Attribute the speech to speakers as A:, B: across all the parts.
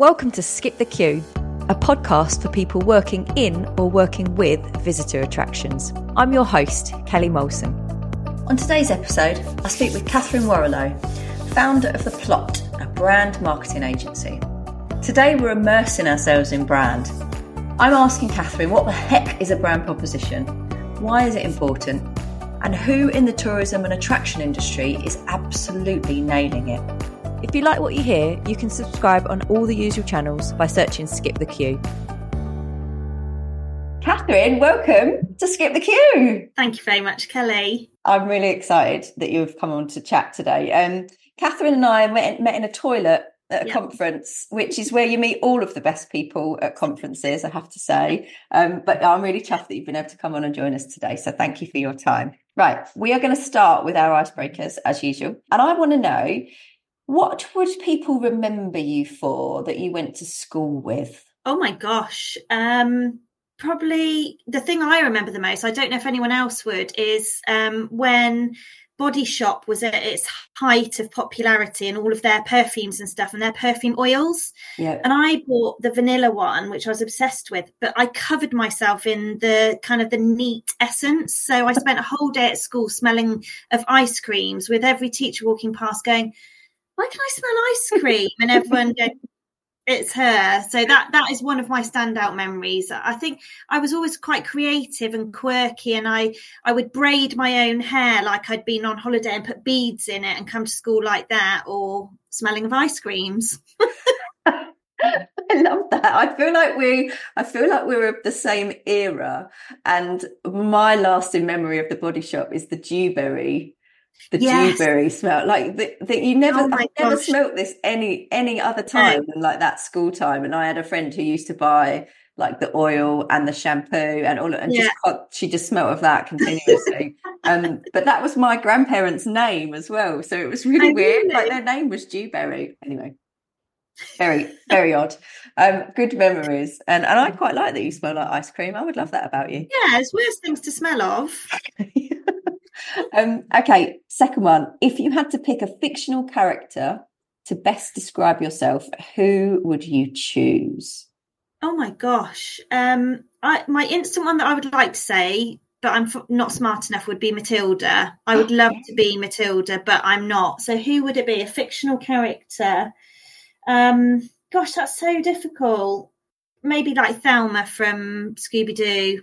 A: Welcome to Skip the Queue, a podcast for people working in or working with visitor attractions. I'm your host, Kelly Molson. On today's episode, I speak with Catherine Warrilow, founder of The Plot, a brand marketing agency. Today, we're immersing ourselves in brand. I'm asking Catherine what the heck is a brand proposition? Why is it important? And who in the tourism and attraction industry is absolutely nailing it? If you like what you hear, you can subscribe on all the usual channels by searching Skip the Queue. Catherine, welcome to Skip the Queue.
B: Thank you very much, Kelly.
A: I'm really excited that you've come on to chat today. Um, Catherine and I met, met in a toilet at a yeah. conference, which is where you meet all of the best people at conferences, I have to say. Um, but I'm really chuffed that you've been able to come on and join us today. So thank you for your time. Right, we are going to start with our icebreakers as usual. And I want to know what would people remember you for that you went to school with?
B: Oh my gosh. Um, probably the thing I remember the most, I don't know if anyone else would, is um, when Body Shop was at its height of popularity and all of their perfumes and stuff and their perfume oils. Yeah. And I bought the vanilla one, which I was obsessed with, but I covered myself in the kind of the neat essence. So I spent a whole day at school smelling of ice creams with every teacher walking past going, why can I smell ice cream? And everyone goes, it's her. So that that is one of my standout memories. I think I was always quite creative and quirky, and I I would braid my own hair like I'd been on holiday and put beads in it and come to school like that, or smelling of ice creams.
A: I love that. I feel like we I feel like we're of the same era. And my lasting memory of the body shop is the dewberry the yes. dewberry smell like that you never oh i never smelt this any any other time than like that school time and i had a friend who used to buy like the oil and the shampoo and all and yeah. just she just smelled of that continuously. Um but that was my grandparents name as well so it was really weird like their name was dewberry anyway very very odd. Um good memories and and i quite like that you smell like ice cream i would love that about you.
B: Yeah it's worse things to smell of
A: um, okay, second one. If you had to pick a fictional character to best describe yourself, who would you choose?
B: Oh my gosh. Um, I, my instant one that I would like to say, but I'm not smart enough, would be Matilda. I would love to be Matilda, but I'm not. So who would it be? A fictional character? Um, gosh, that's so difficult. Maybe like Thelma from Scooby Doo,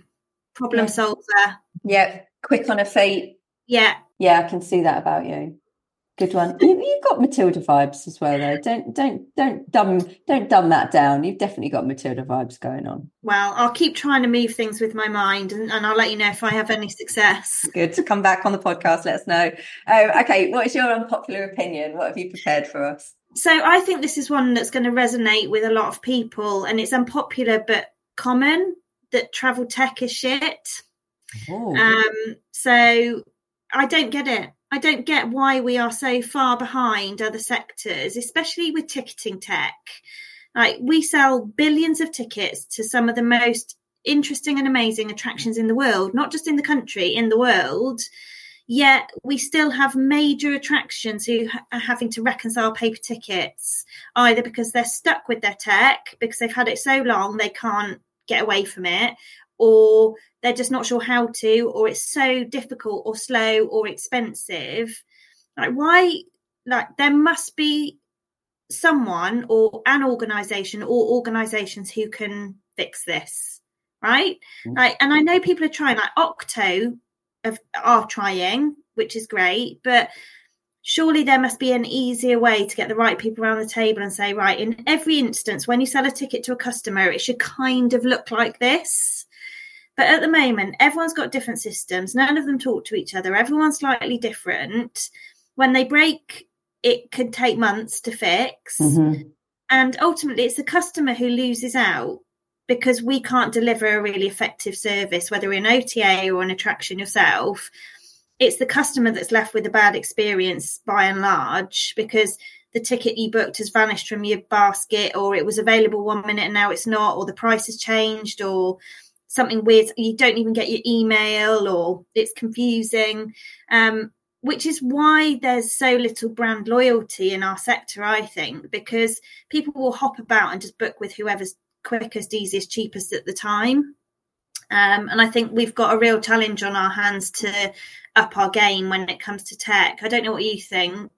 B: problem yeah. solver.
A: Yeah, quick on her feet.
B: Yeah.
A: Yeah, I can see that about you. Good one. You, have got Matilda vibes as well, though. Don't don't don't dumb don't dumb that down. You've definitely got Matilda vibes going on.
B: Well, I'll keep trying to move things with my mind, and, and I'll let you know if I have any success.
A: Good to come back on the podcast. Let us know. Um, okay, what is your unpopular opinion? What have you prepared for us?
B: So I think this is one that's going to resonate with a lot of people, and it's unpopular but common that travel tech is shit. Oh. Um, so I don't get it. I don't get why we are so far behind other sectors, especially with ticketing tech. Like we sell billions of tickets to some of the most interesting and amazing attractions in the world, not just in the country, in the world. Yet we still have major attractions who are having to reconcile paper tickets, either because they're stuck with their tech because they've had it so long they can't get away from it, or they're just not sure how to, or it's so difficult or slow or expensive. Like, why? Like, there must be someone or an organization or organizations who can fix this, right? Mm-hmm. Like, and I know people are trying, like, Octo of, are trying, which is great, but surely there must be an easier way to get the right people around the table and say, right, in every instance, when you sell a ticket to a customer, it should kind of look like this. But at the moment, everyone's got different systems. None of them talk to each other. Everyone's slightly different. When they break, it can take months to fix. Mm-hmm. And ultimately, it's the customer who loses out because we can't deliver a really effective service, whether we're an OTA or an attraction yourself. It's the customer that's left with a bad experience by and large because the ticket you booked has vanished from your basket or it was available one minute and now it's not, or the price has changed, or something weird you don't even get your email or it's confusing um, which is why there's so little brand loyalty in our sector, I think, because people will hop about and just book with whoever's quickest, easiest, cheapest at the time. Um, and I think we've got a real challenge on our hands to up our game when it comes to tech. I don't know what you think.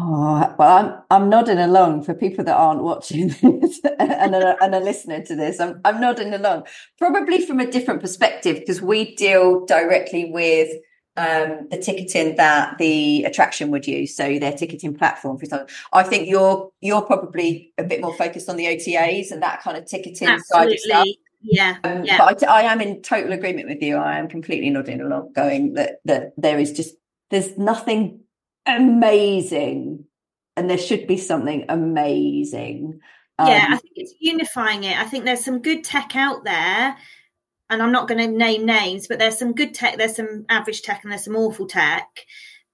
A: Oh well, I'm I'm nodding along for people that aren't watching this and are, and are listening to this. I'm I'm nodding along, probably from a different perspective because we deal directly with um, the ticketing that the attraction would use, so their ticketing platform, for example. I think you're you're probably a bit more focused on the OTAs and that kind of ticketing Absolutely. side of stuff.
B: Yeah, um, yeah.
A: But I, I, am in total agreement with you. I am completely nodding along, going that that there is just there's nothing amazing, and there should be something amazing.
B: Um, yeah, I think it's unifying it. I think there's some good tech out there, and I'm not going to name names, but there's some good tech, there's some average tech, and there's some awful tech.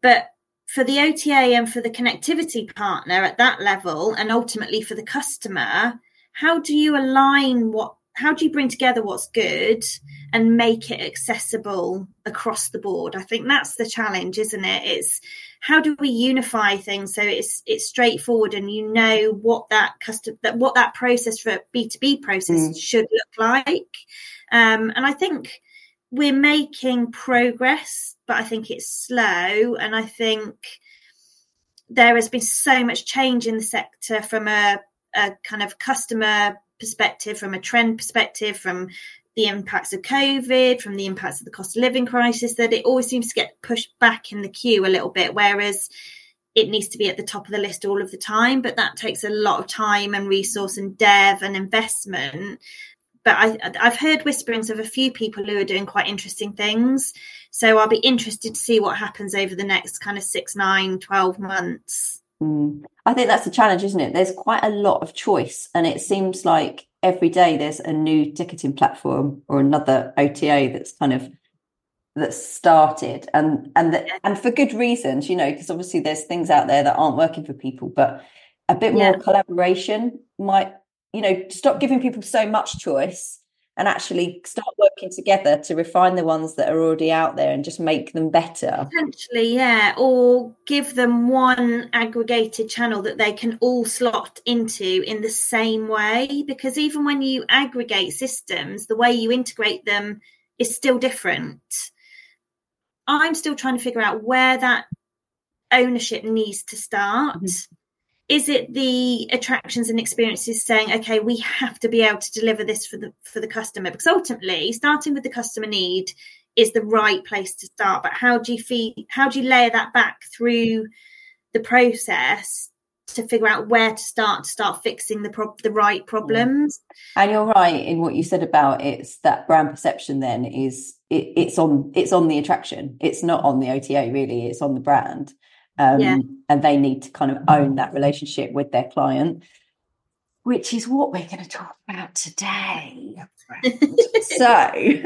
B: But for the OTA and for the connectivity partner at that level, and ultimately for the customer, how do you align what how do you bring together what's good and make it accessible across the board? I think that's the challenge isn't it? It's how do we unify things so it's it's straightforward and you know what that custom that what that process for b2b process mm. should look like? Um, and i think we're making progress but i think it's slow. And i think there has been so much change in the sector from a, a kind of customer perspective, from a trend perspective, from the impacts of COVID, from the impacts of the cost of living crisis, that it always seems to get pushed back in the queue a little bit, whereas it needs to be at the top of the list all of the time. But that takes a lot of time and resource and dev and investment. But I, I've heard whisperings of a few people who are doing quite interesting things. So I'll be interested to see what happens over the next kind of six, nine, 12 months.
A: Mm. I think that's the challenge, isn't it? There's quite a lot of choice, and it seems like every day there's a new ticketing platform or another OTA that's kind of that's started, and and the, and for good reasons, you know, because obviously there's things out there that aren't working for people, but a bit more collaboration might, you know, stop giving people so much choice and actually start working together to refine the ones that are already out there and just make them better.
B: Potentially, yeah, or give them one aggregated channel that they can all slot into in the same way. Because even when you aggregate systems, the way you integrate them is still different. I'm still trying to figure out where that ownership needs to start. Mm-hmm is it the attractions and experiences saying okay we have to be able to deliver this for the for the customer because ultimately starting with the customer need is the right place to start. But how do you feed how do you layer that back through the process to figure out where to start to start fixing the pro- the right problems?
A: And you're right in what you said about it's that brand perception then is it, it's on it's on the attraction. It's not on the ota really. It's on the brand um, yeah. and they need to kind of own that relationship with their client which is what we're going to talk about today so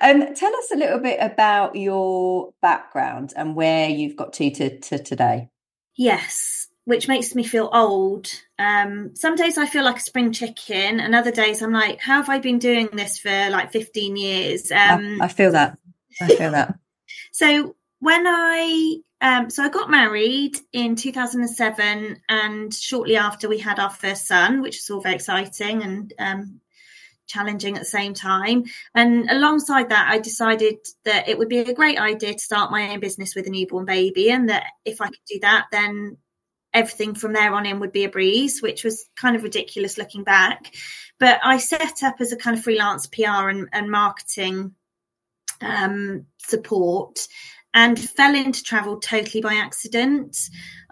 A: um, tell us a little bit about your background and where you've got to, to, to today
B: yes which makes me feel old. Um, some days I feel like a spring chicken, and other days I'm like, how have I been doing this for like 15 years? Um,
A: I, I feel that. I feel that.
B: so when I um, so I got married in 2007, and shortly after we had our first son, which was all very exciting and um, challenging at the same time. And alongside that, I decided that it would be a great idea to start my own business with a newborn baby, and that if I could do that, then everything from there on in would be a breeze, which was kind of ridiculous looking back. But I set up as a kind of freelance PR and, and marketing um, support and fell into travel totally by accident.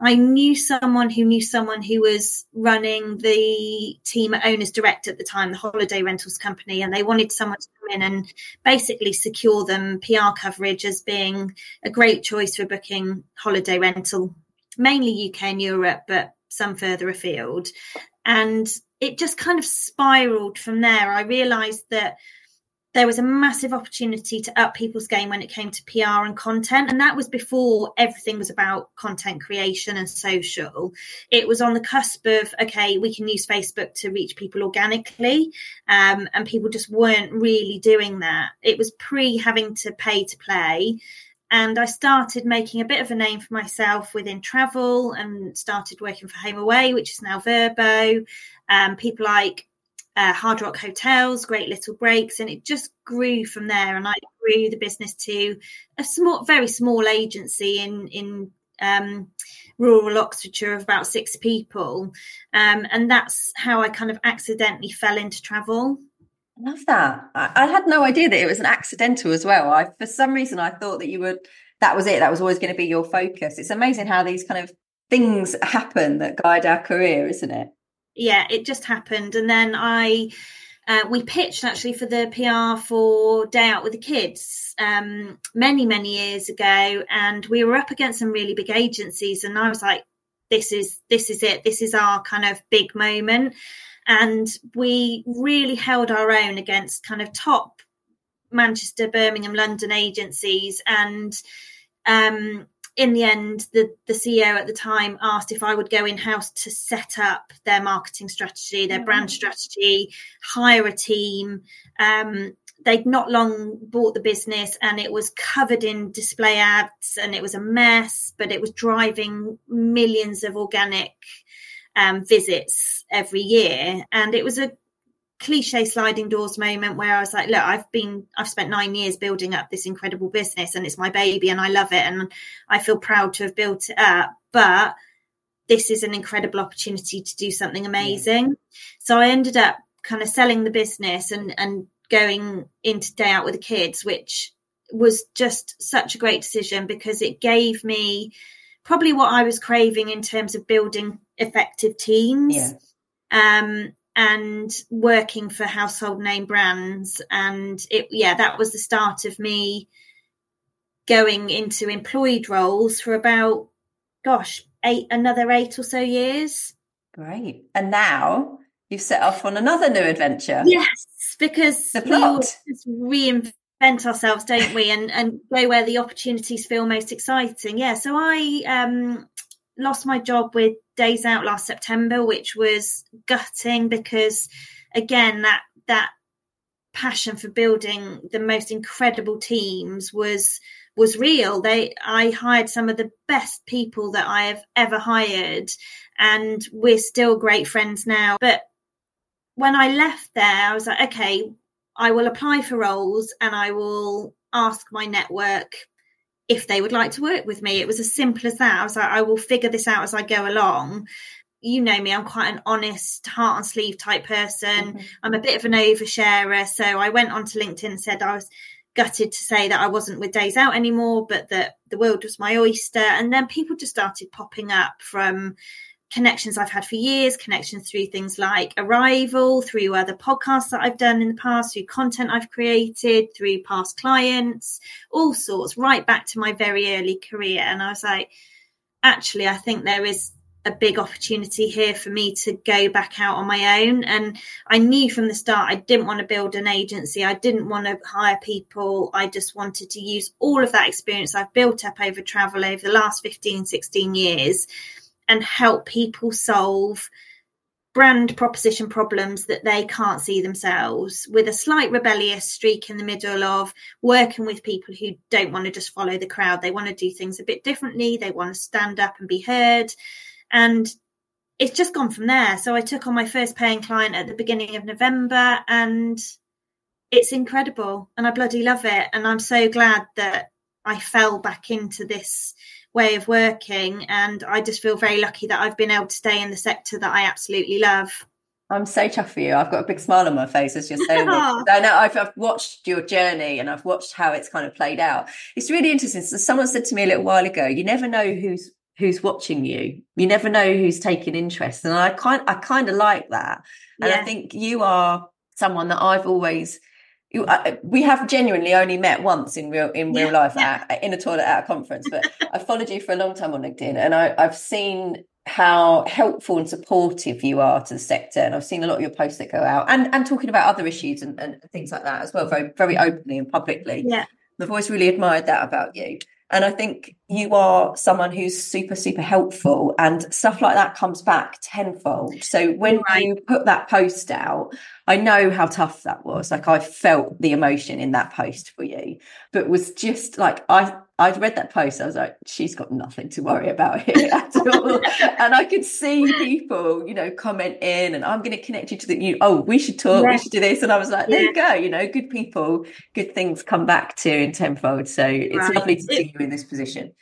B: I knew someone who knew someone who was running the team at Owners Direct at the time, the holiday rentals company, and they wanted someone to come in and basically secure them PR coverage as being a great choice for booking holiday rental, mainly UK and Europe, but some further afield. And it just kind of spiraled from there. I realized that there was a massive opportunity to up people's game when it came to PR and content. And that was before everything was about content creation and social. It was on the cusp of, okay, we can use Facebook to reach people organically. Um, and people just weren't really doing that. It was pre having to pay to play. And I started making a bit of a name for myself within travel and started working for Home Away, which is now Vrbo. Um, people like uh, Hard Rock Hotels, Great Little Breaks, and it just grew from there. And I grew the business to a small, very small agency in in um, rural Oxfordshire of about six people, um, and that's how I kind of accidentally fell into travel.
A: I love that. I, I, had no idea that it was an accidental as well. I, for some reason, I thought that you would. That was it. That was always going to be your focus. It's amazing how these kind of things happen that guide our career, isn't it?
B: Yeah, it just happened. And then I, uh, we pitched actually for the PR for Day Out with the Kids um, many, many years ago. And we were up against some really big agencies. And I was like, this is, this is it. This is our kind of big moment. And we really held our own against kind of top Manchester, Birmingham, London agencies. And um, in the end, the, the CEO at the time asked if I would go in house to set up their marketing strategy, their mm-hmm. brand strategy, hire a team. Um, they'd not long bought the business and it was covered in display ads and it was a mess, but it was driving millions of organic um, visits every year. And it was a cliche sliding doors moment where I was like, look, I've been, I've spent nine years building up this incredible business and it's my baby and I love it and I feel proud to have built it up. But this is an incredible opportunity to do something amazing. Yeah. So I ended up kind of selling the business and, and going into day out with the kids, which was just such a great decision because it gave me probably what I was craving in terms of building effective teams. Yeah. Um, and working for household name brands. And it yeah that was the start of me going into employed roles for about gosh eight another eight or so years.
A: Great. And now you've set off on another new adventure.
B: Yes because the plot. we reinvent ourselves don't we? And and go where the opportunities feel most exciting. Yeah so i um lost my job with Days Out last September, which was gutting because, again, that that passion for building the most incredible teams was was real. They I hired some of the best people that I have ever hired, and we're still great friends now. But when I left there, I was like, okay, I will apply for roles and I will ask my network if they would like to work with me. It was as simple as that. I was like, I will figure this out as I go along. You know me, I'm quite an honest, heart on sleeve type person. Mm-hmm. I'm a bit of an oversharer. So I went onto LinkedIn and said I was gutted to say that I wasn't with Days Out anymore, but that the world was my oyster. And then people just started popping up from connections I've had for years, connections through things like Arival, through other podcasts that I've done in the past, through content I've created, through past clients, all sorts, right back to my very early career. And I was like, actually, I think there is a big opportunity here for me to go back out on my own. And I knew from the start I didn't want to build an agency. I didn't want to hire people. I just wanted to use all of that experience I've built up over travel over the last 15, 16 years and help people solve brand proposition problems that they can't see themselves with a slight rebellious streak in the middle of working with people who don't want to just follow the crowd. They want to do things a bit differently they want to stand up and be heard. And it's just gone from there. So i took on my first paying client at the beginning of november and it's incredible and i bloody love it. And i'm so glad that i fell back into this way of working. And I just feel very lucky that I've been able to stay in the sector that I absolutely love.
A: I'm so chuffed for you. I've got a big smile on my face as you're saying this. I know I've, I've, watched your journey and I've watched how it's kind of played out. It's really interesting. So someone said to me a little while ago, you never know who's who's watching you. You never know who's taking interest. And I kind I kind of like that. And yeah. I think you are someone that I've always you, uh, we have genuinely only met once in real in real yeah, life yeah. At, in a toilet at a conference but i followed you for a long time on linkedin and I, i've seen how helpful and supportive you are to the sector and i've seen a lot of your posts that go out and and talking about other issues and, and things like that as well very very openly and publicly
B: yeah
A: i've always really admired that about you and I think you are someone who's super, super helpful and stuff like that comes back tenfold. So when right. you put that post out, I know how tough that was. Like I felt the emotion in that post for you, but was just like, I, I'd read that post. I was like, she's got nothing to worry about here at all. and I could see people, you know, comment in and I'm going to connect you to the, you, oh, we should talk, yeah. we should do this. And I was like, there yeah. you go, you know, good people, good things come back to in tenfold. So it's right. lovely to see you in this position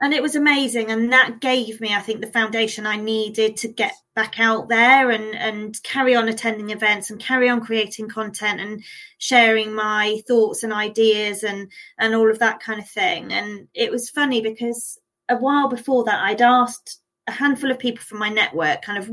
B: and it was amazing and that gave me i think the foundation i needed to get back out there and and carry on attending events and carry on creating content and sharing my thoughts and ideas and and all of that kind of thing and it was funny because a while before that i'd asked a handful of people from my network kind of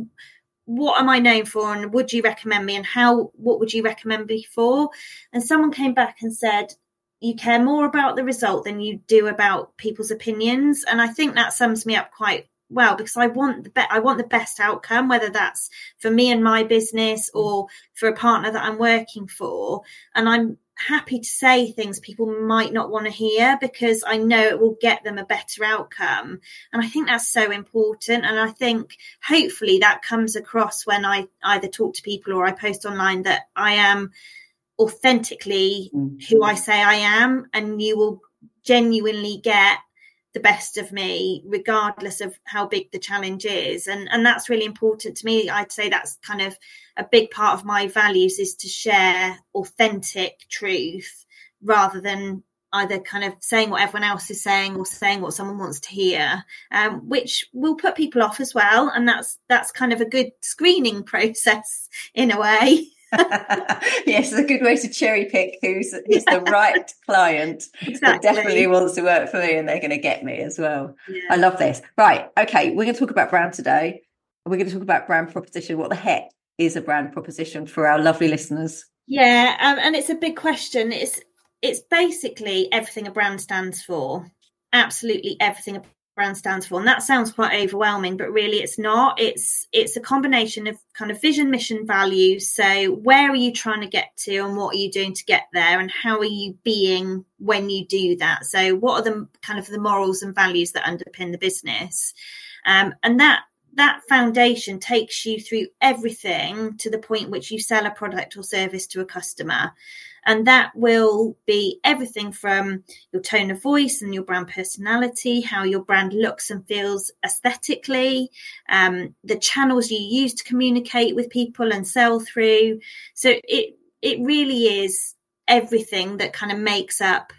B: what am I known for and would you recommend me and how what would you recommend me for? And someone came back and said, you care more about the result than you do about people's opinions. And i think that sums me up quite well because i want the be- i want the best outcome whether that's for me and my business or for a partner that i'm working for. And i'm happy to say things people might not want to hear because i know it will get them a better outcome. And i think that's so important. And i think hopefully that comes across when i either talk to people or i post online that i am authentically mm-hmm. who I say I am, and you will genuinely get the best of me regardless of how big the challenge is. And and that's really important to me. I'd say that's kind of a big part of my values is to share authentic truth rather than either kind of saying what everyone else is saying or saying what someone wants to hear um, which will put people off as well. And that's that's kind of a good screening process in a way
A: yes, it's a good way to cherry pick who's who's the right client exactly. that definitely wants to work for me and they're going to get me as well. Yeah. I love this. Right. Okay. We're going to talk about brand today. We're going to talk about brand proposition. What the heck is a brand proposition for our lovely listeners?
B: Yeah. Um, and it's a big question. It's, it's basically everything a brand stands for. Absolutely everything brand stands for and that sounds quite overwhelming but really it's not. It's it's a combination of kind of vision mission values so where are you trying to get to and what are you doing to get there and how are you being when you do that? So what are the kind of the morals and values that underpin the business? Um, and that that foundation takes you through everything to the point which you sell a product or service to a customer and that will be everything from your tone of voice and your brand personality, how your brand looks and feels aesthetically, um, the channels you use to communicate with people and sell through. So it it really is everything that kind of makes up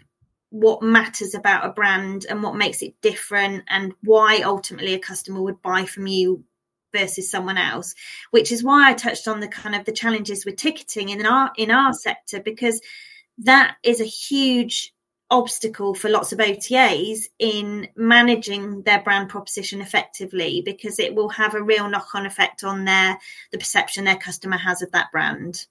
B: what matters about a brand and what makes it different and why ultimately a customer would buy from you versus someone else which is why i touched on the kind of the challenges with ticketing in our in our sector because that is a huge obstacle for lots of OTAs in managing their brand proposition effectively because it will have a real knock-on effect on their the perception their customer has of that brand.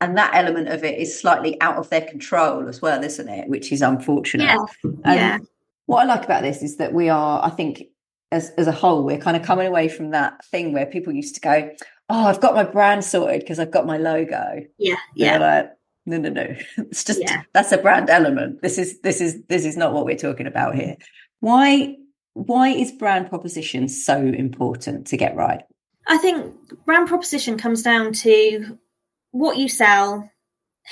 A: And that element of it is slightly out of their control as well, isn't it? Which is unfortunate.
B: Yeah. Um, yeah.
A: What I like about this is that we are, I think, as as a whole, we're kind of coming away from that thing where people used to go, "Oh, I've got my brand sorted because I've got my logo."
B: Yeah, yeah.
A: Like, no, no, no. It's just yeah. that's a brand element. This is this is this is not what we're talking about here. Why why is brand proposition so important to get right?
B: I think brand proposition comes down to what you sell,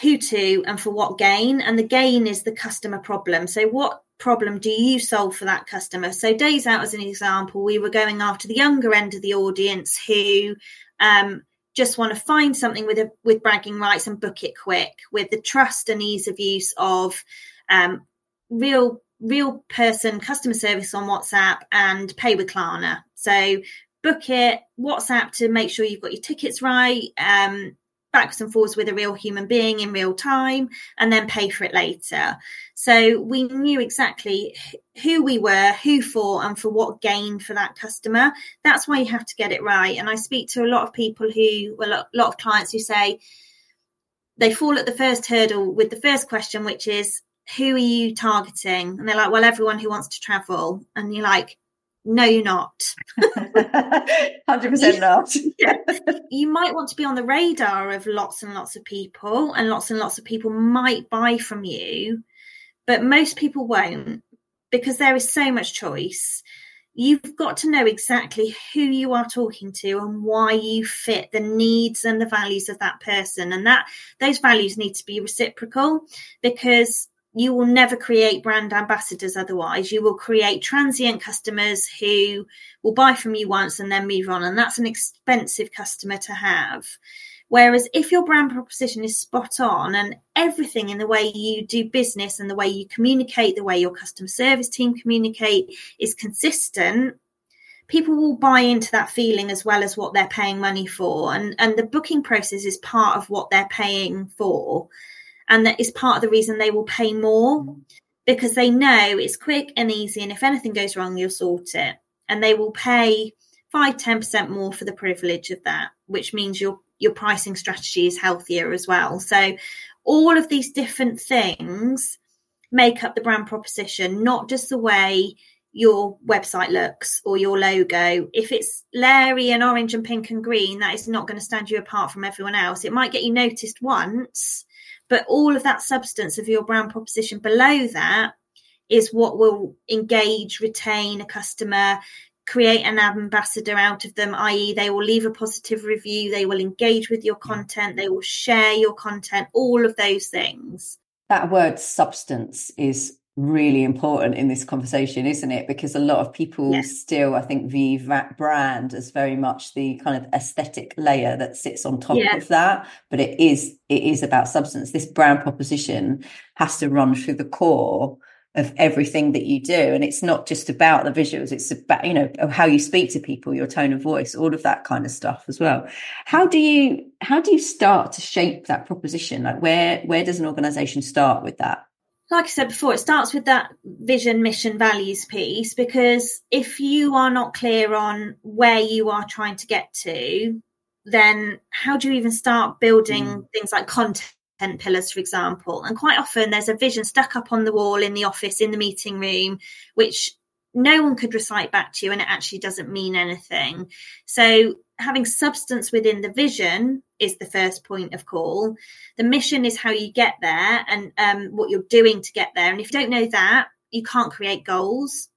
B: who to, and for what gain. And the gain is the customer problem. So what problem do you solve for that customer? So days out as an example, we were going after the younger end of the audience who um, just want to find something with a, with bragging rights and book it quick with the trust and ease of use of um, real real person customer service on WhatsApp and pay with Klarna. So book it, WhatsApp to make sure you've got your tickets right, um, backwards and forwards with a real human being in real time and then pay for it later. So we knew exactly who we were, who for, and for what gain for that customer. That's why you have to get it right. And I speak to a lot of people who, well, a lot of clients who say they fall at the first hurdle with the first question, which is, who are you targeting? And they're like, well, everyone who wants to travel. And you're like, no, you're not.
A: 100% not.
B: yeah. You might want to be on the radar of lots and lots of people, and lots and lots of people might buy from you, but most people won't because there is so much choice. You've got to know exactly who you are talking to and why you fit the needs and the values of that person. And that those values need to be reciprocal because you will never create brand ambassadors otherwise. You will create transient customers who will buy from you once and then move on. And that's an expensive customer to have. Whereas if your brand proposition is spot on and everything in the way you do business and the way you communicate, the way your customer service team communicate is consistent, people will buy into that feeling as well as what they're paying money for. And, and the booking process is part of what they're paying for and that is part of the reason they will pay more mm-hmm. because they know it's quick and easy and if anything goes wrong you'll sort it and they will pay 5 10% more for the privilege of that which means your your pricing strategy is healthier as well so all of these different things make up the brand proposition not just the way your website looks or your logo. If it's lairy and orange and pink and green, that is not going to stand you apart from everyone else. It might get you noticed once, but all of that substance of your brand proposition below that is what will engage, retain a customer, create an ambassador out of them, i.e., they will leave a positive review, they will engage with your content, they will share your content, all of those things.
A: That word substance is really important in this conversation, isn't it? Because a lot of people yes. still, I think, view that brand as very much the kind of aesthetic layer that sits on top of that. But it is it is about substance. This brand proposition has to run through the core of everything that you do and it's not just about the visuals it's about you know how you speak to people your tone of voice all of that kind of stuff as well how do you how do you start to shape that proposition like where where does an organization start with that
B: like I said before, it starts with that vision, mission, values piece because if you are not clear on where you are trying to get to, then how do you even start building mm. things like content pillars, for example? And quite often there's a vision stuck up on the wall in the office, in the meeting room, which no one could recite back to you and it actually doesn't mean anything. So having substance within the vision is the first point of call. The mission is how you get there and um, what you're doing to get there. And if you don't know that, you can't create goals.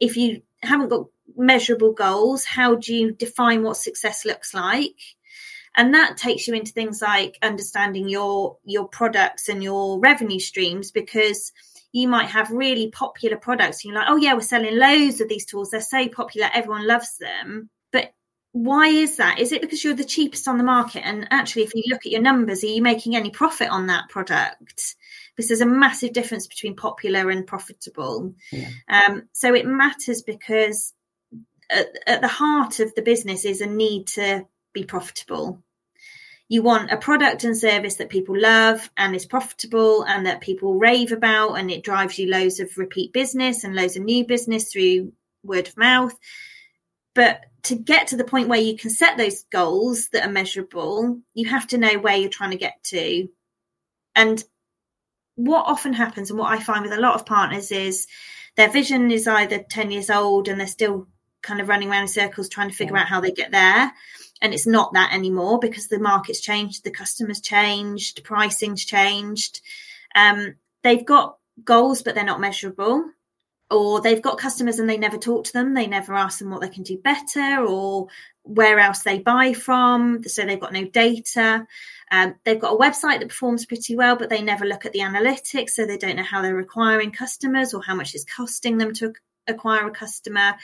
B: If you haven't got measurable goals, how do you define what success looks like? And that takes you into things like understanding your your products and your revenue streams because you might have really popular products. And you're like, oh yeah, we're selling loads of these tools. They're so popular, everyone loves them. Why is that? Is it because you're the cheapest on the market? And actually, if you look at your numbers, are you making any profit on that product? Because there's a massive difference between popular and profitable. Yeah. Um, so it matters because at, at the heart of the business is a need to be profitable. You want a product and service that people love and is profitable and that people rave about, and it drives you loads of repeat business and loads of new business through word of mouth. But to get to the point where you can set those goals that are measurable, you have to know where you're trying to get to. And what often happens, and what I find with a lot of partners, is their vision is either 10 years old and they're still kind of running around in circles trying to figure out how they get there. And it's not that anymore because the market's changed, the customers changed, pricing's changed. Um, they've got goals, but they're not measurable or they've got customers and they never talk to them they never ask them what they can do better or where else they buy from so they've got no data. Um, they've got a website that performs pretty well but they never look at the analytics so they don't know how they're acquiring customers or how much it's costing them to acquire a customer.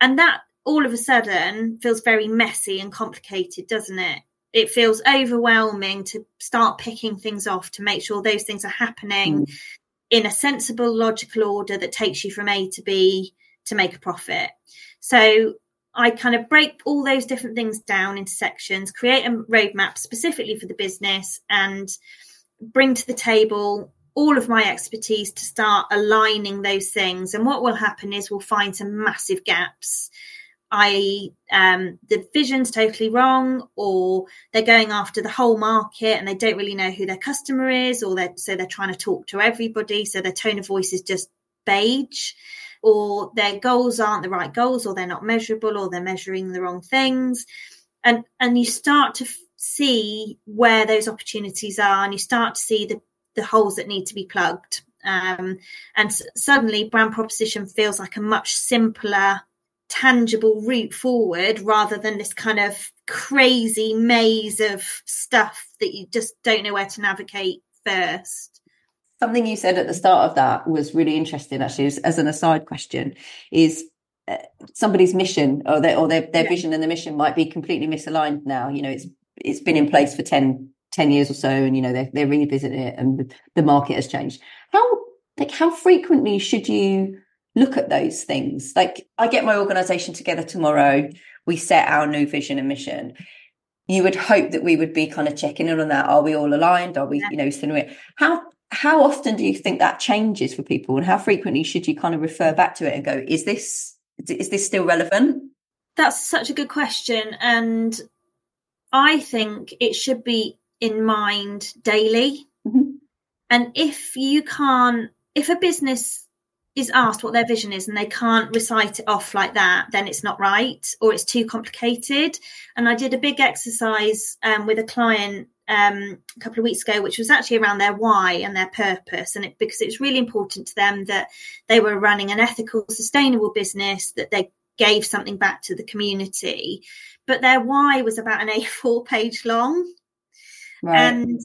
B: And that all of a sudden feels very messy and complicated doesn't it? It feels overwhelming to start picking things off to make sure those things are happening. Mm in a sensible, logical order that takes you from A to B to make a profit. So I kind of break all those different things down into sections, create a roadmap specifically for the business, and bring to the table all of my expertise to start aligning those things. And what will happen is we'll find some massive gaps i.e., um, the vision's totally wrong, or they're going after the whole market and they don't really know who their customer is, or they're so they're trying to talk to everybody, so their tone of voice is just beige, or their goals aren't the right goals, or they're not measurable, or they're measuring the wrong things, and and you start to f- see where those opportunities are, and you start to see the the holes that need to be plugged. Um, and s- suddenly, brand proposition feels like a much simpler tangible route forward rather than this kind of crazy maze of stuff that you just don't know where to navigate first.
A: Something you said at the start of that was really interesting, actually, as, as an aside question, is uh, somebody's mission or their or their, their yeah. vision and the mission might be completely misaligned now. You know, it's it's been in place for 10, 10 years or so, and you know they're they're revisiting it, and the, the market has changed. How like how frequently should you look at those things? Like, I get my organisation together tomorrow. We set our new vision and mission you would hope that we would be kind of checking in on that. Are we all aligned? Are we, yeah. you know, how how often do you think that changes for people, and how frequently should you kind of refer back to it and go, is this is this still relevant?
B: That's such a good question, and I think it should be in mind daily. Mm-hmm. And if you can't, if a business is asked what their vision is and they can't recite it off like that, then it's not right or it's too complicated. And I did a big exercise um, with a client um, a couple of weeks ago, which was actually around their why and their purpose, and it, because it was really important to them that they were running an ethical, sustainable business, that they gave something back to the community. But their why was about an A4 page long, right. and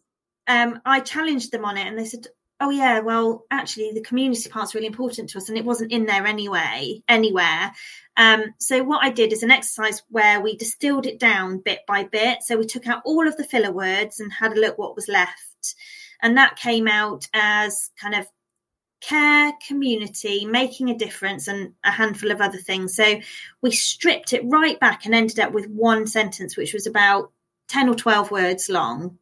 B: um, I challenged them on it, and they said, oh yeah well actually the community part's really important to us and it wasn't in there anyway anywhere. Um, so what i did is an exercise where we distilled it down bit by bit. So we took out all of the filler words and had a look what was left. And that came out as kind of care community making a difference and a handful of other things. So we stripped it right back and ended up with one sentence which was about 10 or 12 words long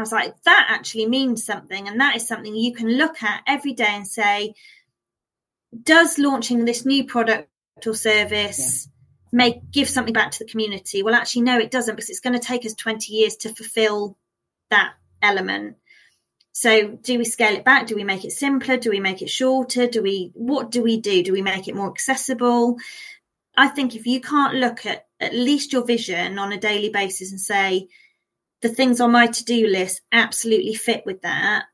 B: I was like, that actually means something. And that is something you can look at every day and say, does launching this new product or service yeah. make give something back to the community? Well, actually, no, it doesn't because it's going to take us 20 years to fulfill that element. So do we scale it back? Do we make it simpler? Do we make it shorter? Do we what do we do? Do we make it more accessible? I think if you can't look at at least your vision on a daily basis and say, the things on my to-do list absolutely fit with that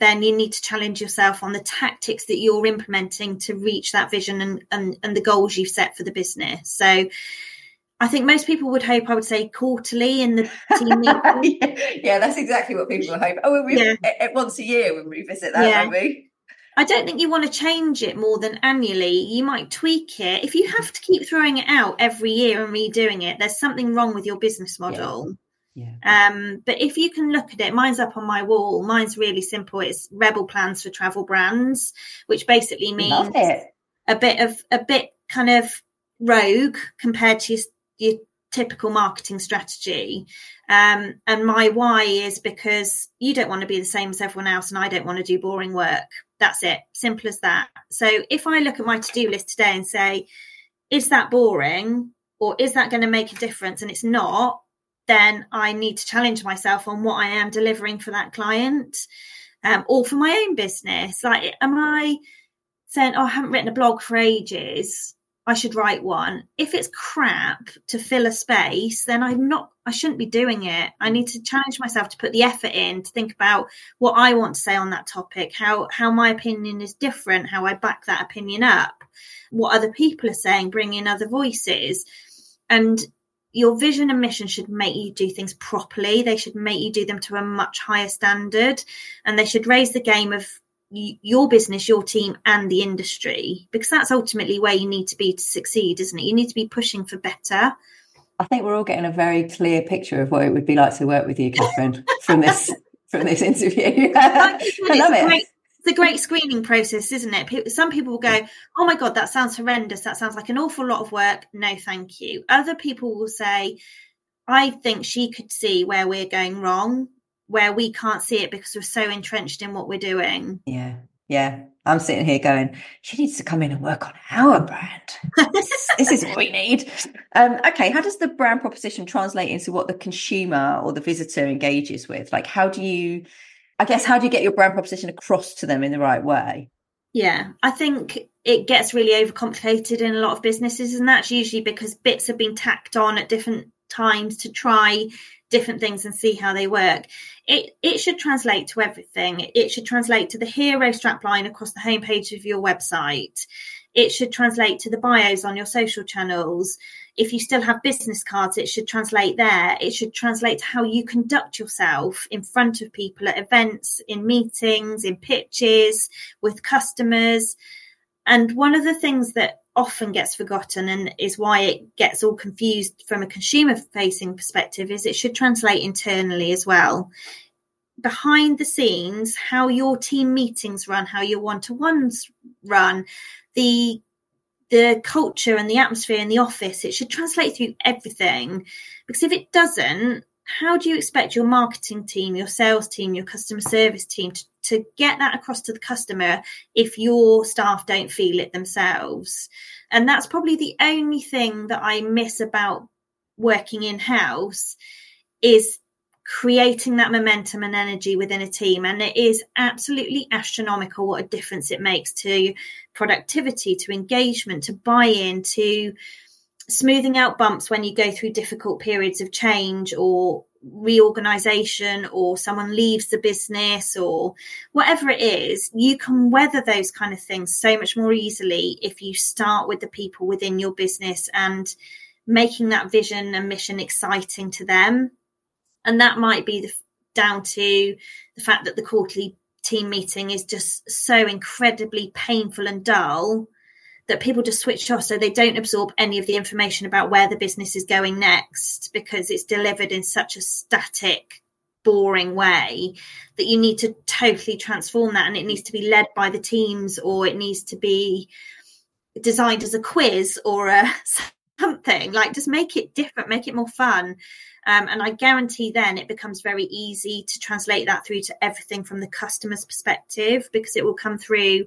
B: then you need to challenge yourself on the tactics that you're implementing to reach that vision and, and, and the goals you've set for the business. So I think most people would hope I would say quarterly in the team
A: meeting. yeah, that's exactly what people hope. Oh, we yeah. once a year we revisit that, yeah. we?
B: I don't think you want to change it more than annually. You might tweak it. If you have mm-hmm. to keep throwing it out every year and redoing it, there's something wrong with your business model. Yeah. Yeah. Um, but if you can look at it, mine's up on my wall. Mine's really simple. It's rebel plans for travel brands, which basically means a bit of a bit kind of rogue compared to your, your typical marketing strategy. Um, and my why is because you don't want to be the same as everyone else, and I don't want to do boring work. That's it. Simple as that. So if I look at my to do list today and say, is that boring? Or is that going to make a difference? And it's not, then I need to challenge myself on what I am delivering for that client um, or for my own business. Like, am I saying, oh, I haven't written a blog for ages? I should write one. If it's crap to fill a space, then I'm not, I shouldn't be doing it. I need to challenge myself to put the effort in to think about what I want to say on that topic, how, how my opinion is different, how I back that opinion up, what other people are saying, bring in other voices. And your vision and mission should make you do things properly. They should make you do them to a much higher standard and they should raise the game of your business, your team, and the industry because that's ultimately where you need to be to succeed, isn't it? You need to be pushing for better.
A: I think we're all getting a very clear picture of what it would be like to work with you, Catherine, from this from this interview. I love it
B: it's a great screening process, isn't it? Some people will go, "Oh my god, that sounds horrendous. That sounds like an awful lot of work." No, thank you. Other people will say, "I think she could see where we're going wrong, where we can't see it because we're so entrenched in what we're doing."
A: Yeah, yeah. I'm sitting here going, she needs to come in and work on our brand. this, this is what we need. Um, okay, how does the brand proposition translate into what the consumer or the visitor engages with? Like, how do you I guess how do you get your brand proposition across to them in the right way?
B: Yeah, I think it gets really overcomplicated in a lot of businesses, and that's usually because bits have been tacked on at different times to try different things and see how they work. It it should translate to everything. It should translate to the hero strapline across the homepage of your website. It should translate to the bios on your social channels. If you still have business cards, it should translate there. It should translate to how you conduct yourself in front of people at events, in meetings, in pitches, with customers. And one of the things that often gets forgotten and is why it gets all confused from a consumer facing perspective is it should translate internally as well behind the scenes how your team meetings run how your one-to-ones run the the culture and the atmosphere in the office it should translate through everything. Because if it doesn't how do you expect your marketing team your sales team your customer service team to, to get that across to the customer if your staff don't feel it themselves? And that's probably the only thing that i miss about working in house is creating that momentum and energy within a team. And it is absolutely astronomical what a difference it makes to productivity, to engagement, to buy in, to smoothing out bumps when you go through difficult periods of change or reorganization or someone leaves the business or whatever it is you can weather those kind of things so much more easily if you start with the people within your business and making that vision and mission exciting to them and that might be the, down to the fact that the quarterly team meeting is just so incredibly painful and dull that people just switch off so they don't absorb any of the information about where the business is going next because it's delivered in such a static boring way that you need to totally transform that and it needs to be led by the teams or it needs to be designed as a quiz or a something. Like just make it different make it more fun um, and I guarantee then it becomes very easy to translate that through to everything from the customer's perspective because it will come through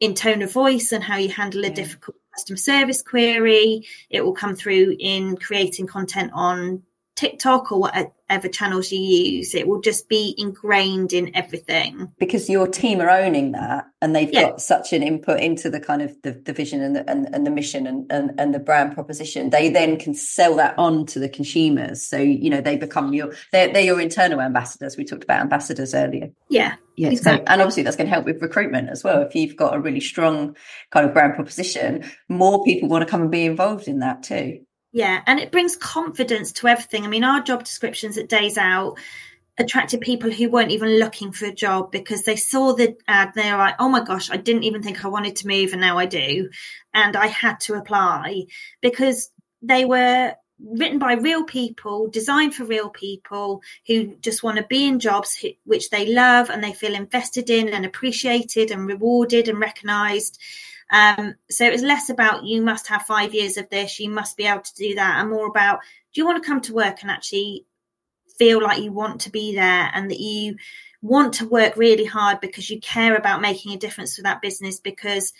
B: in tone of voice and how you handle a difficult customer service query. It will come through in creating content on TikTok or whatever channels you use. It will just be ingrained in everything.
A: Because your team are owning that and they've yeah. got such an input into the kind of the, the vision and the, and, and the mission and, and, and the brand proposition. They then can sell that on to the consumers. So, you know, they become your, they're, they're your internal ambassadors. We talked about ambassadors earlier.
B: Yeah.
A: Yeah. Exactly. So, and obviously that's going to help with recruitment as well. If you've got a really strong kind of brand proposition, more people want to come and be involved in that too.
B: Yeah, and it brings confidence to everything. I mean, our job descriptions at Days Out attracted people who weren't even looking for a job because they saw the ad they were like, oh my gosh, I didn't even think I wanted to move and now I do. And I had to apply because they were written by real people, designed for real people who just want to be in jobs which they love and they feel invested in and appreciated and rewarded and recognized. Um, so it was less about you must have five years of this, you must be able to do that, and more about do you want to come to work and actually feel like you want to be there and that you want to work really hard because you care about making a difference for that business because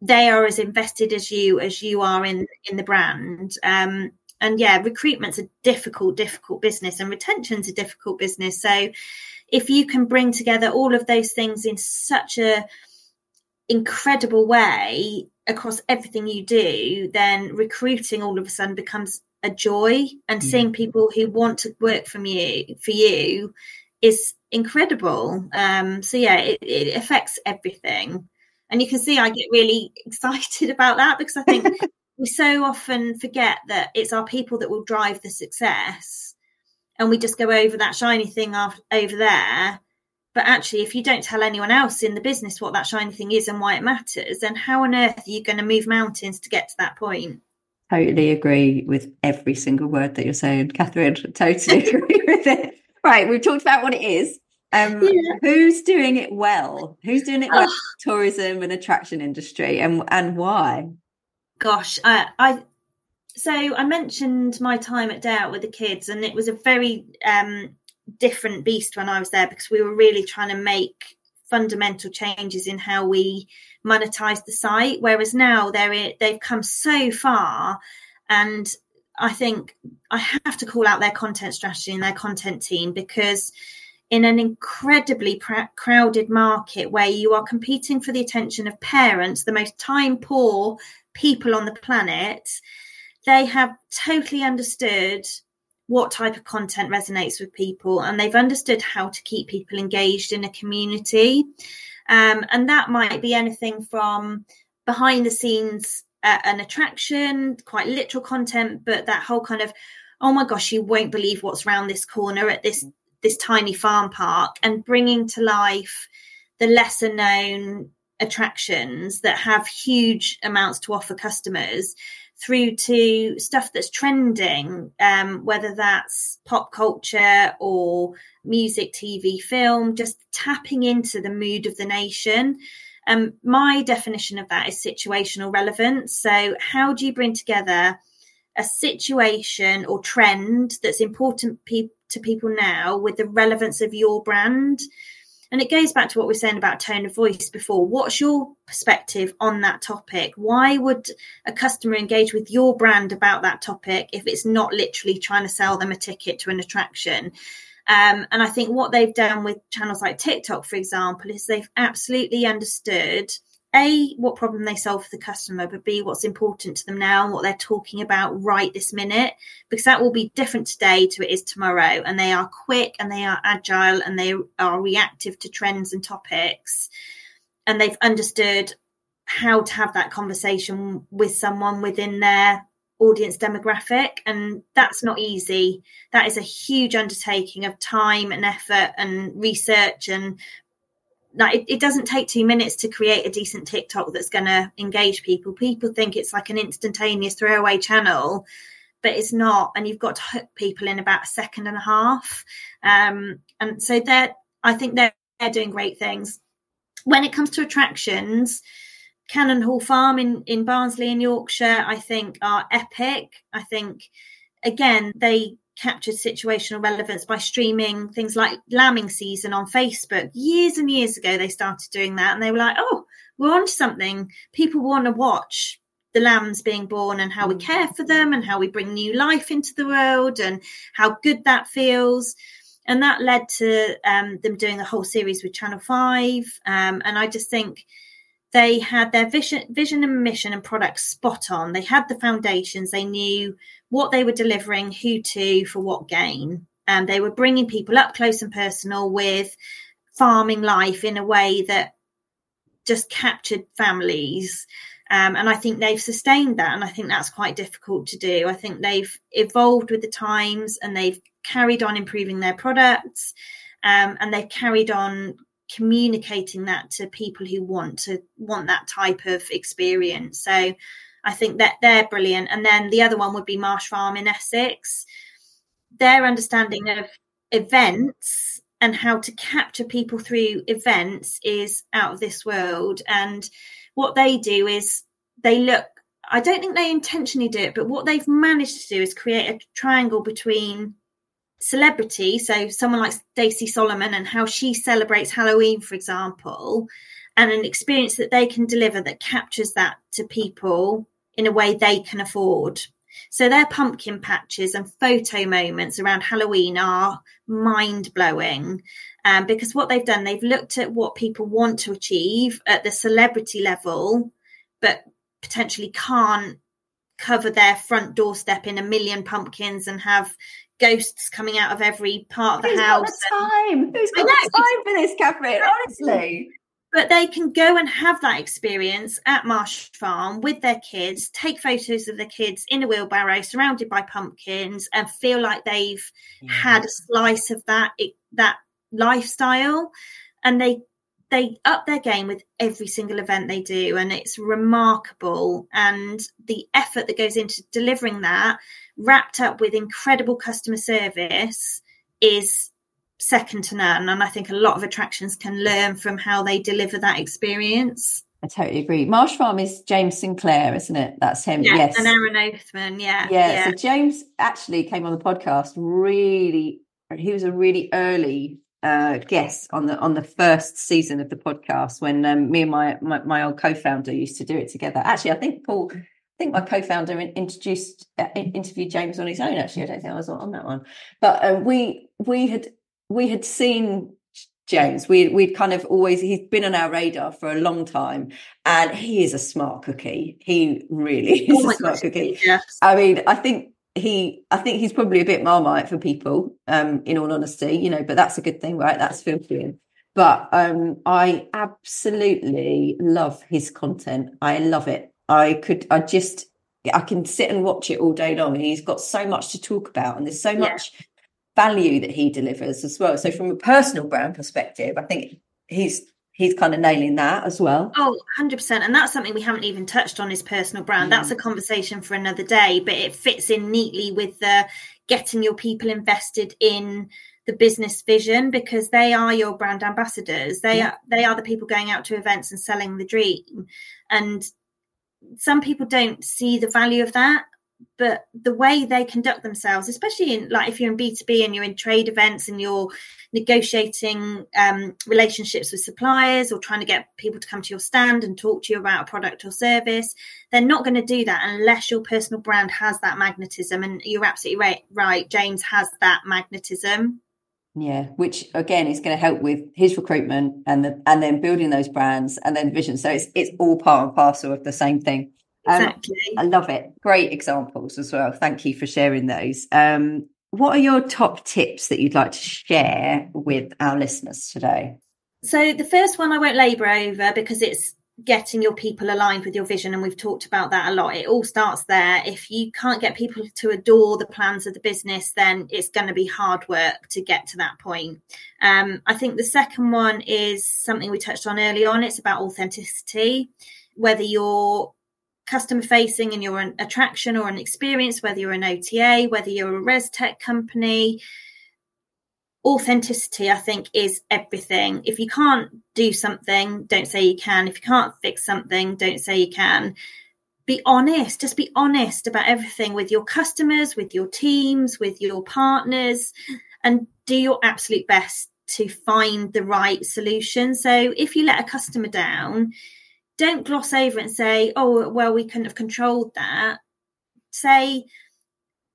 B: they are as invested as you as you are in in the brand? Um, and yeah recruitment's a difficult difficult business and retention's a difficult business. So if you can bring together all of those things in such a incredible way across everything you do, then recruiting all of a sudden becomes a joy and mm. seeing people who want to work from you for you is incredible. Um, so yeah, it, it affects everything. And you can see I get really excited about that because I think we so often forget that it's our people that will drive the success. And we just go over that shiny thing off, over there but actually, if you don't tell anyone else in the business what that shiny thing is and why it matters, then how on earth are you going to move mountains to get to that point?
A: Totally agree with every single word that you're saying, Catherine. Totally agree with it. Right, we've talked about what it is. Um, yeah. Who's doing it well? Who's doing it well? Oh. Tourism and attraction industry, and and why?
B: Gosh, I, I so I mentioned my time at Day Out with the kids, and it was a very um, different beast when I was there because we were really trying to make fundamental changes in how we monetize the site. Whereas now they're they've come so far, and I think I have to call out their content strategy and their content team because in an incredibly pr- crowded market where you are competing for the attention of parents, the most time poor people on the planet, they have totally understood what type of content resonates with people and they've understood how to keep people engaged in a community. Um, and that might be anything from behind the scenes uh, an attraction, quite literal content, but that whole kind of, oh my gosh, you won't believe what's around this corner at this this tiny farm park, and bringing to life the lesser known attractions that have huge amounts to offer customers through to stuff that's trending, um, whether that's pop culture or music, TV, film, just tapping into the mood of the nation. Um, my definition of that is situational relevance. So, how do you bring together a situation or trend that's important pe- to people now with the relevance of your brand? And it goes back to what we are saying about tone of voice before. What's your perspective on that topic? Why would a customer engage with your brand about that topic if it's not literally trying to sell them a ticket to an attraction? Um, and I think what they've done with channels like TikTok, for example, is they've absolutely understood a what problem they solve for the customer but b what's important to them now and what they're talking about right this minute because that will be different today to it is tomorrow. And they are quick and they are agile and they are reactive to trends and topics. And they've understood how to have that conversation with someone within their audience demographic. And that's not easy. That is a huge undertaking of time and effort and research and like it, it, doesn't take two minutes to create a decent TikTok that's going to engage people. People think it's like an instantaneous throwaway channel, but it's not. And you've got to hook people in about a second and a half. Um, and so they're, I think they're, they're doing great things. When it comes to attractions, Cannon Hall Farm in, in Barnsley in Yorkshire, I think are epic. I think again, they captured situational relevance by streaming things like lambing season on Facebook. Years and years ago, they started doing that, and they were like, "Oh, we're on something. People want to watch the lambs being born and how we care for them and how we bring new life into the world and how good that feels." And that led to um, them doing a whole series with Channel Five. Um, and I just think they had their vision, vision and mission and product spot on. They had the foundations. They knew what they were delivering, who to, for what gain. And they were bringing people up close and personal with farming life in a way that just captured families. Um, and I think they've sustained that. And I think that's quite difficult to do. I think they've evolved with the times and they've carried on improving their products. Um, and they've carried on communicating that to people who want to want that type of experience. So I think that they're brilliant. And then the other one would be Marsh Farm in Essex. Their understanding of events and how to capture people through events is out of this world. And what they do is they look, I don't think they intentionally do it, but what they've managed to do is create a triangle between celebrity, so someone like Stacey Solomon and how she celebrates Halloween, for example, and an experience that they can deliver that captures that to people in a way they can afford. So their pumpkin patches and photo moments around Halloween are mind blowing um, because what they've done, they've looked at what people want to achieve at the celebrity level, but potentially can't cover their front doorstep in a million pumpkins and have ghosts coming out of every part of the
A: Who's
B: house.
A: Got the time? Who's got the time for this, Catherine? Honestly.
B: But they can go and have that experience at Marsh Farm with their kids, take photos of the kids in a wheelbarrow surrounded by pumpkins, and feel like they've yeah. had a slice of that that lifestyle. And they they up their game with every single event they do and it's remarkable and the effort that goes into delivering that wrapped up with incredible customer service is second to none and i think a lot of attractions can learn from how they deliver that experience
A: I totally agree. Marsh Farm is James Sinclair, isn't it? That's him.
B: Yeah,
A: yes.
B: And Aaron Othman. Yeah,
A: yeah. Yeah. So James actually came on the podcast really, he was a really early uh, guest on the on the first season of the podcast when um, me and my, my, my old co-founder used to do it together. Actually, I think Paul, I think my co-founder introduced uh, interviewed James on his own. Actually, I don't think I was on that one, but uh, we we had we had seen James. We we'd kind of always he's been on our radar for a long time, and he is a smart cookie. He really is oh a smart gosh, cookie. Yes. I mean, I think he i think he's probably a bit marmite for people um in all honesty you know but that's a good thing right that's filtering but um i absolutely love his content i love it I could, I just, I can sit and watch it all day long. And he's got so much to talk about, and there's so much value that he delivers as well. So, from a personal brand perspective, I think he's he's kind of nailing that as well.
B: Oh, 100%. And that's something we haven't even touched on his personal brand. Mm. That's a conversation for another day, but it fits in neatly with the getting your people invested in the business vision because they are your brand ambassadors. They yeah. are they are the people going out to events and selling the dream. And some people don't see the value of that but the way they conduct themselves especially in like if you're in b2b and you're in trade events and you're negotiating um, relationships with suppliers or trying to get people to come to your stand and talk to you about a product or service they're not going to do that unless your personal brand has that magnetism and you're absolutely right right james has that magnetism
A: yeah, which again is going to help with his recruitment and the and then building those brands and then vision. So it's it's all part and parcel of the same thing.
B: Um, exactly.
A: I love it. Great examples as well. Thank you for sharing those. Um, what are your top tips that you'd like to share with our listeners today?
B: So the first one I won't labour over because it's getting your people aligned with your vision and we've talked about that a lot it all starts there if you can't get people to adore the plans of the business then it's going to be hard work to get to that point um, i think the second one is something we touched on early on it's about authenticity whether you're customer facing and you're an attraction or an experience whether you're an ota whether you're a res tech company authenticity i think is everything. If you can't do something don't say you can. If you can't fix something don't say you can. Be honest just be honest about everything with your customers with your teams with your partners and do your absolute best to find the right solution. So if you let a customer down don't gloss over and say oh well we couldn't have controlled that say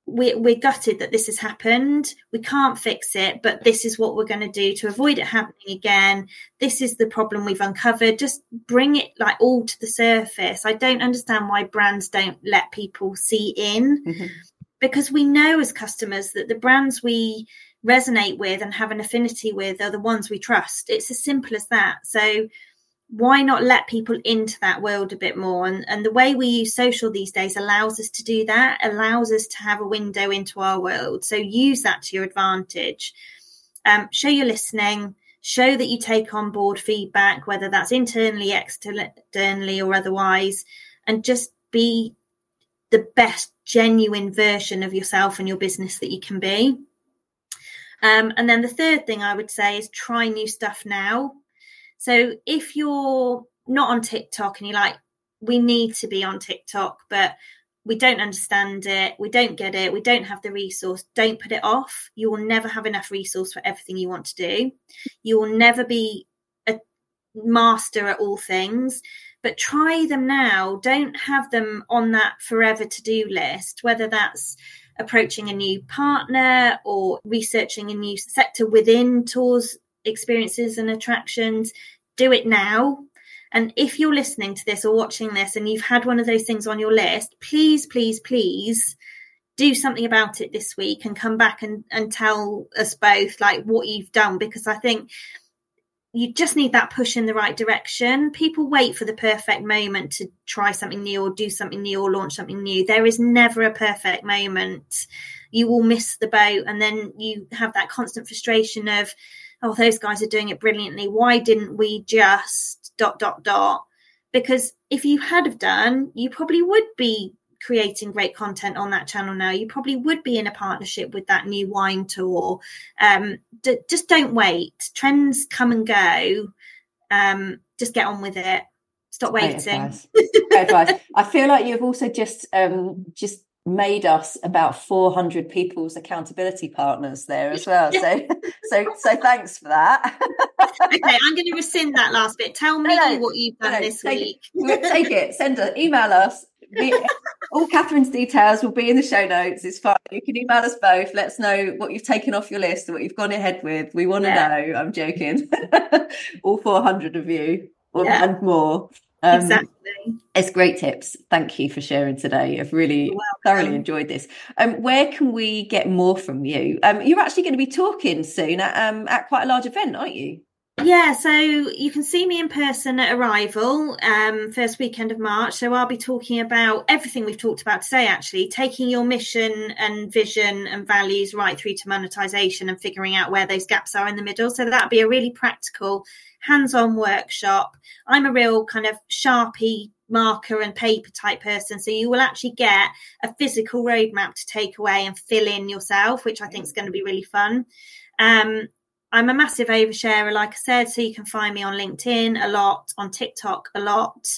B: we're, we're gutted that this has happened. We can't fix it, but this is what we're going to do to avoid it happening again. This is the problem we've uncovered. Just bring it like all to the surface. I don't understand why brands don't let people see in mm-hmm. because we know as customers that the brands we resonate with and have an affinity with are the ones we trust. It's as simple as that. So why not let people into that world a bit more? And, and the way we use social these days allows us to do that allows us to have a window into our world. So use that to your advantage. Um, show you're listening. Show that you take on board feedback whether that's internally externally or otherwise. And just be the best genuine version of yourself and your business that you can be. Um, and then the third thing i would say is try new stuff now so if you're not on TikTok and you're like, we need to be on TikTok, but we don't understand it, we don't get it, we don't have the resource, don't put it off. You will never have enough resource for everything you want to do. You will never be a master at all things, but try them now. Don't have them on that forever to do list, whether that's approaching a new partner or researching a new sector within tours experiences and attractions, do it now. And if you're listening to this or watching this and you've had one of those things on your list, please, please, please do something about it this week and come back and, and tell us both like what you've done because I think you just need that push in the right direction. People wait for the perfect moment to try something new or do something new or launch something new. There is never a perfect moment. You will miss the boat and then you have that constant frustration of oh, those guys are doing it brilliantly. Why didn't we just dot, dot, dot? Because if you had have done, you probably would be creating great content on that channel now. You probably would be in a partnership with that new wine tour. Um, d- just don't wait. Trends come and go. Um, just get on with it. Stop waiting. Advice.
A: advice. I feel like you've also just um, just made us about 400 people's accountability partners there as well. So so so thanks for that.
B: Okay i'm going to rescind that last bit. Tell me no, what you've done no, this
A: take
B: week.
A: Take it. Send us email us. All catherine's details will be in the show notes. It's fine. You can email us both. Let us know what you've taken off your list what you've gone ahead with. We want to yeah. know. I'm joking. All 400 of you. Yeah. and more
B: um, exactly.
A: It's great tips. Thank you for sharing today. I've really thoroughly enjoyed this. Um, where can we get more from you? Um, you're actually going to be talking soon at um, at quite a large event, aren't you?
B: Yeah, so you can see me in person at Arival, um, first weekend of March. So I'll be talking about everything we've talked about today, actually, taking your mission and vision and values right through to monetization and figuring out where those gaps are in the middle. So that'll be a really practical, hands-on workshop. I'm a real kind of sharpie marker and paper type person. So you will actually get a physical roadmap to take away and fill in yourself, which I think is going to be really fun. Um, I'm a massive oversharer, like I said, so you can find me on LinkedIn a lot, on TikTok a lot.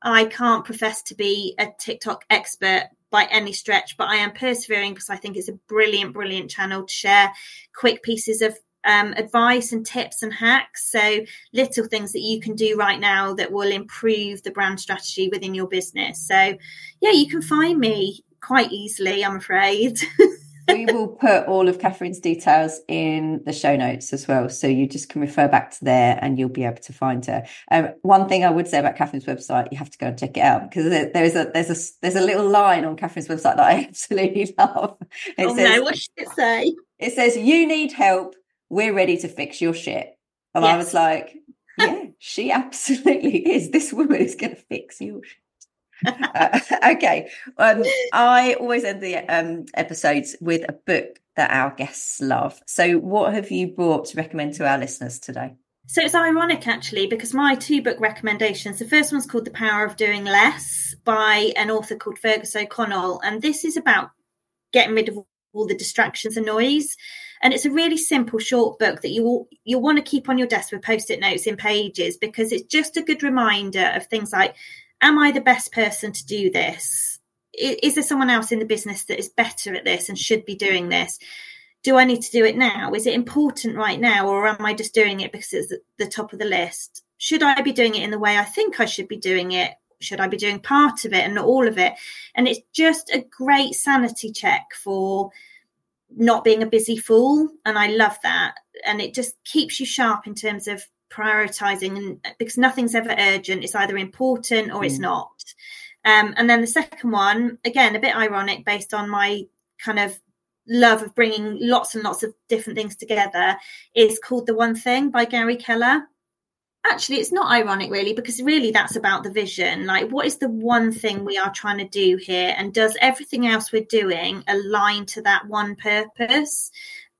B: I can't profess to be a TikTok expert by any stretch, but I am persevering because I think it's a brilliant, brilliant channel to share quick pieces of um, advice and tips and hacks. So, little things that you can do right now that will improve the brand strategy within your business. So, yeah, you can find me quite easily, I'm afraid.
A: we will put all of Catherine's details in the show notes as well. So you just can refer back to there and you'll be able to find her. Um, one thing I would say about Catherine's website, you have to go and check it out because there's a there's a there's a little line on Catherine's website that I absolutely love.
B: It oh says, no, what should it say?
A: It says, You need help, we're ready to fix your shit. And yes. I was like, Yeah, she absolutely is. This woman is gonna fix your shit uh, okay. Um, I always end the um, episodes with a book that our guests love. So, what have you brought to recommend to our listeners today?
B: So it's ironic actually because my two book recommendations, the first one's called The Power of Doing Less by an author called Fergus O'Connell. And this is about getting rid of all the distractions and noise. And it's a really simple, short book that you will you'll want to keep on your desk with post-it notes in pages because it's just a good reminder of things like am I the best person to do this? Is there someone else in the business that is better at this and should be doing this? Do I need to do it now? Is it important right now, or am I just doing it because it's the top of the list? Should I be doing it in the way I think I should be doing it? Should I be doing part of it and not all of it? And it's just a great sanity check for not being a busy fool. And I love that. And it just keeps you sharp in terms of prioritizing and because nothing's ever urgent it's either important or mm. it's not. Um, and then the second one again a bit ironic based on my kind of love of bringing lots and lots of different things together is called the one thing by gary keller. Actually it's not ironic really because really that's about the vision. Like what is the one thing we are trying to do here? And does everything else we're doing align to that one purpose?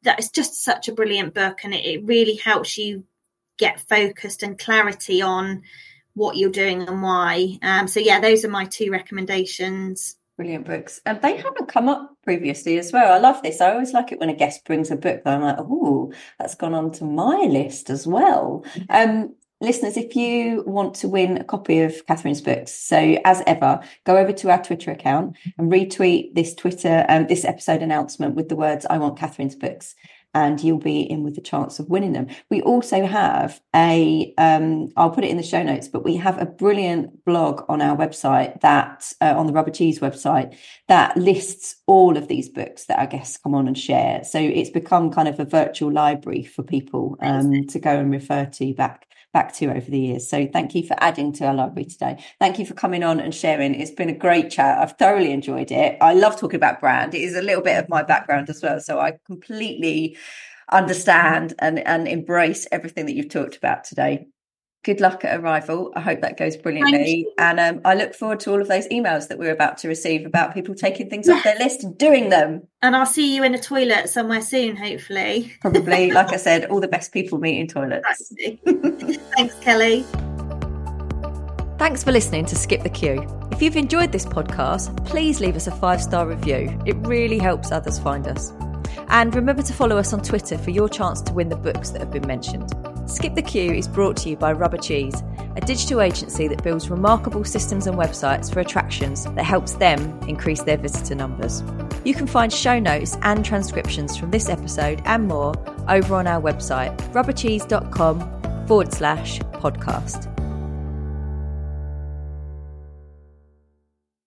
B: That is just such a brilliant book and it, it really helps you get focused and clarity on what you're doing and why. Um, so yeah, those are my two recommendations.
A: Brilliant books. And they haven't come up previously as well. I love this. I always like it when a guest brings a book that I'm like, oh, that's gone on to my list as well. Um, listeners, if you want to win a copy of Catherine's books, so as ever, go over to our Twitter account and retweet this Twitter, um, this episode announcement with the words, I want Catherine's books and you'll be in with the chance of winning them. We also have a, um, I'll put it in the show notes, but we have a brilliant blog on our website that, uh, on the Rubber Cheese website, that lists all of these books that our guests come on and share. So it's become kind of a virtual library for people um, to go and refer to back back to over the years. So thank you for adding to our library today. Thank you for coming on and sharing. It's been a great chat. I've thoroughly enjoyed it. I love talking about brand. It is a little bit of my background as well. So I completely understand and, and embrace everything that you've talked about today good luck at Arival. I hope that goes brilliantly. And um, I look forward to all of those emails that we're about to receive about people taking things off their list and doing them.
B: And I'll see you in a toilet somewhere soon, hopefully.
A: Probably, like I said, all the best people meet in toilets.
B: Thanks, Kelly.
C: Thanks for listening to Skip the Queue. If you've enjoyed this podcast, please leave us a five star review. It really helps others find us. And remember to follow us on Twitter for your chance to win the books that have been mentioned. Skip the Queue is brought to you by Rubber Cheese, a digital agency that builds remarkable systems and websites for attractions that helps them increase their visitor numbers. You can find show notes and transcriptions from this episode and more over on our website, rubbercheese.com forward slash podcast.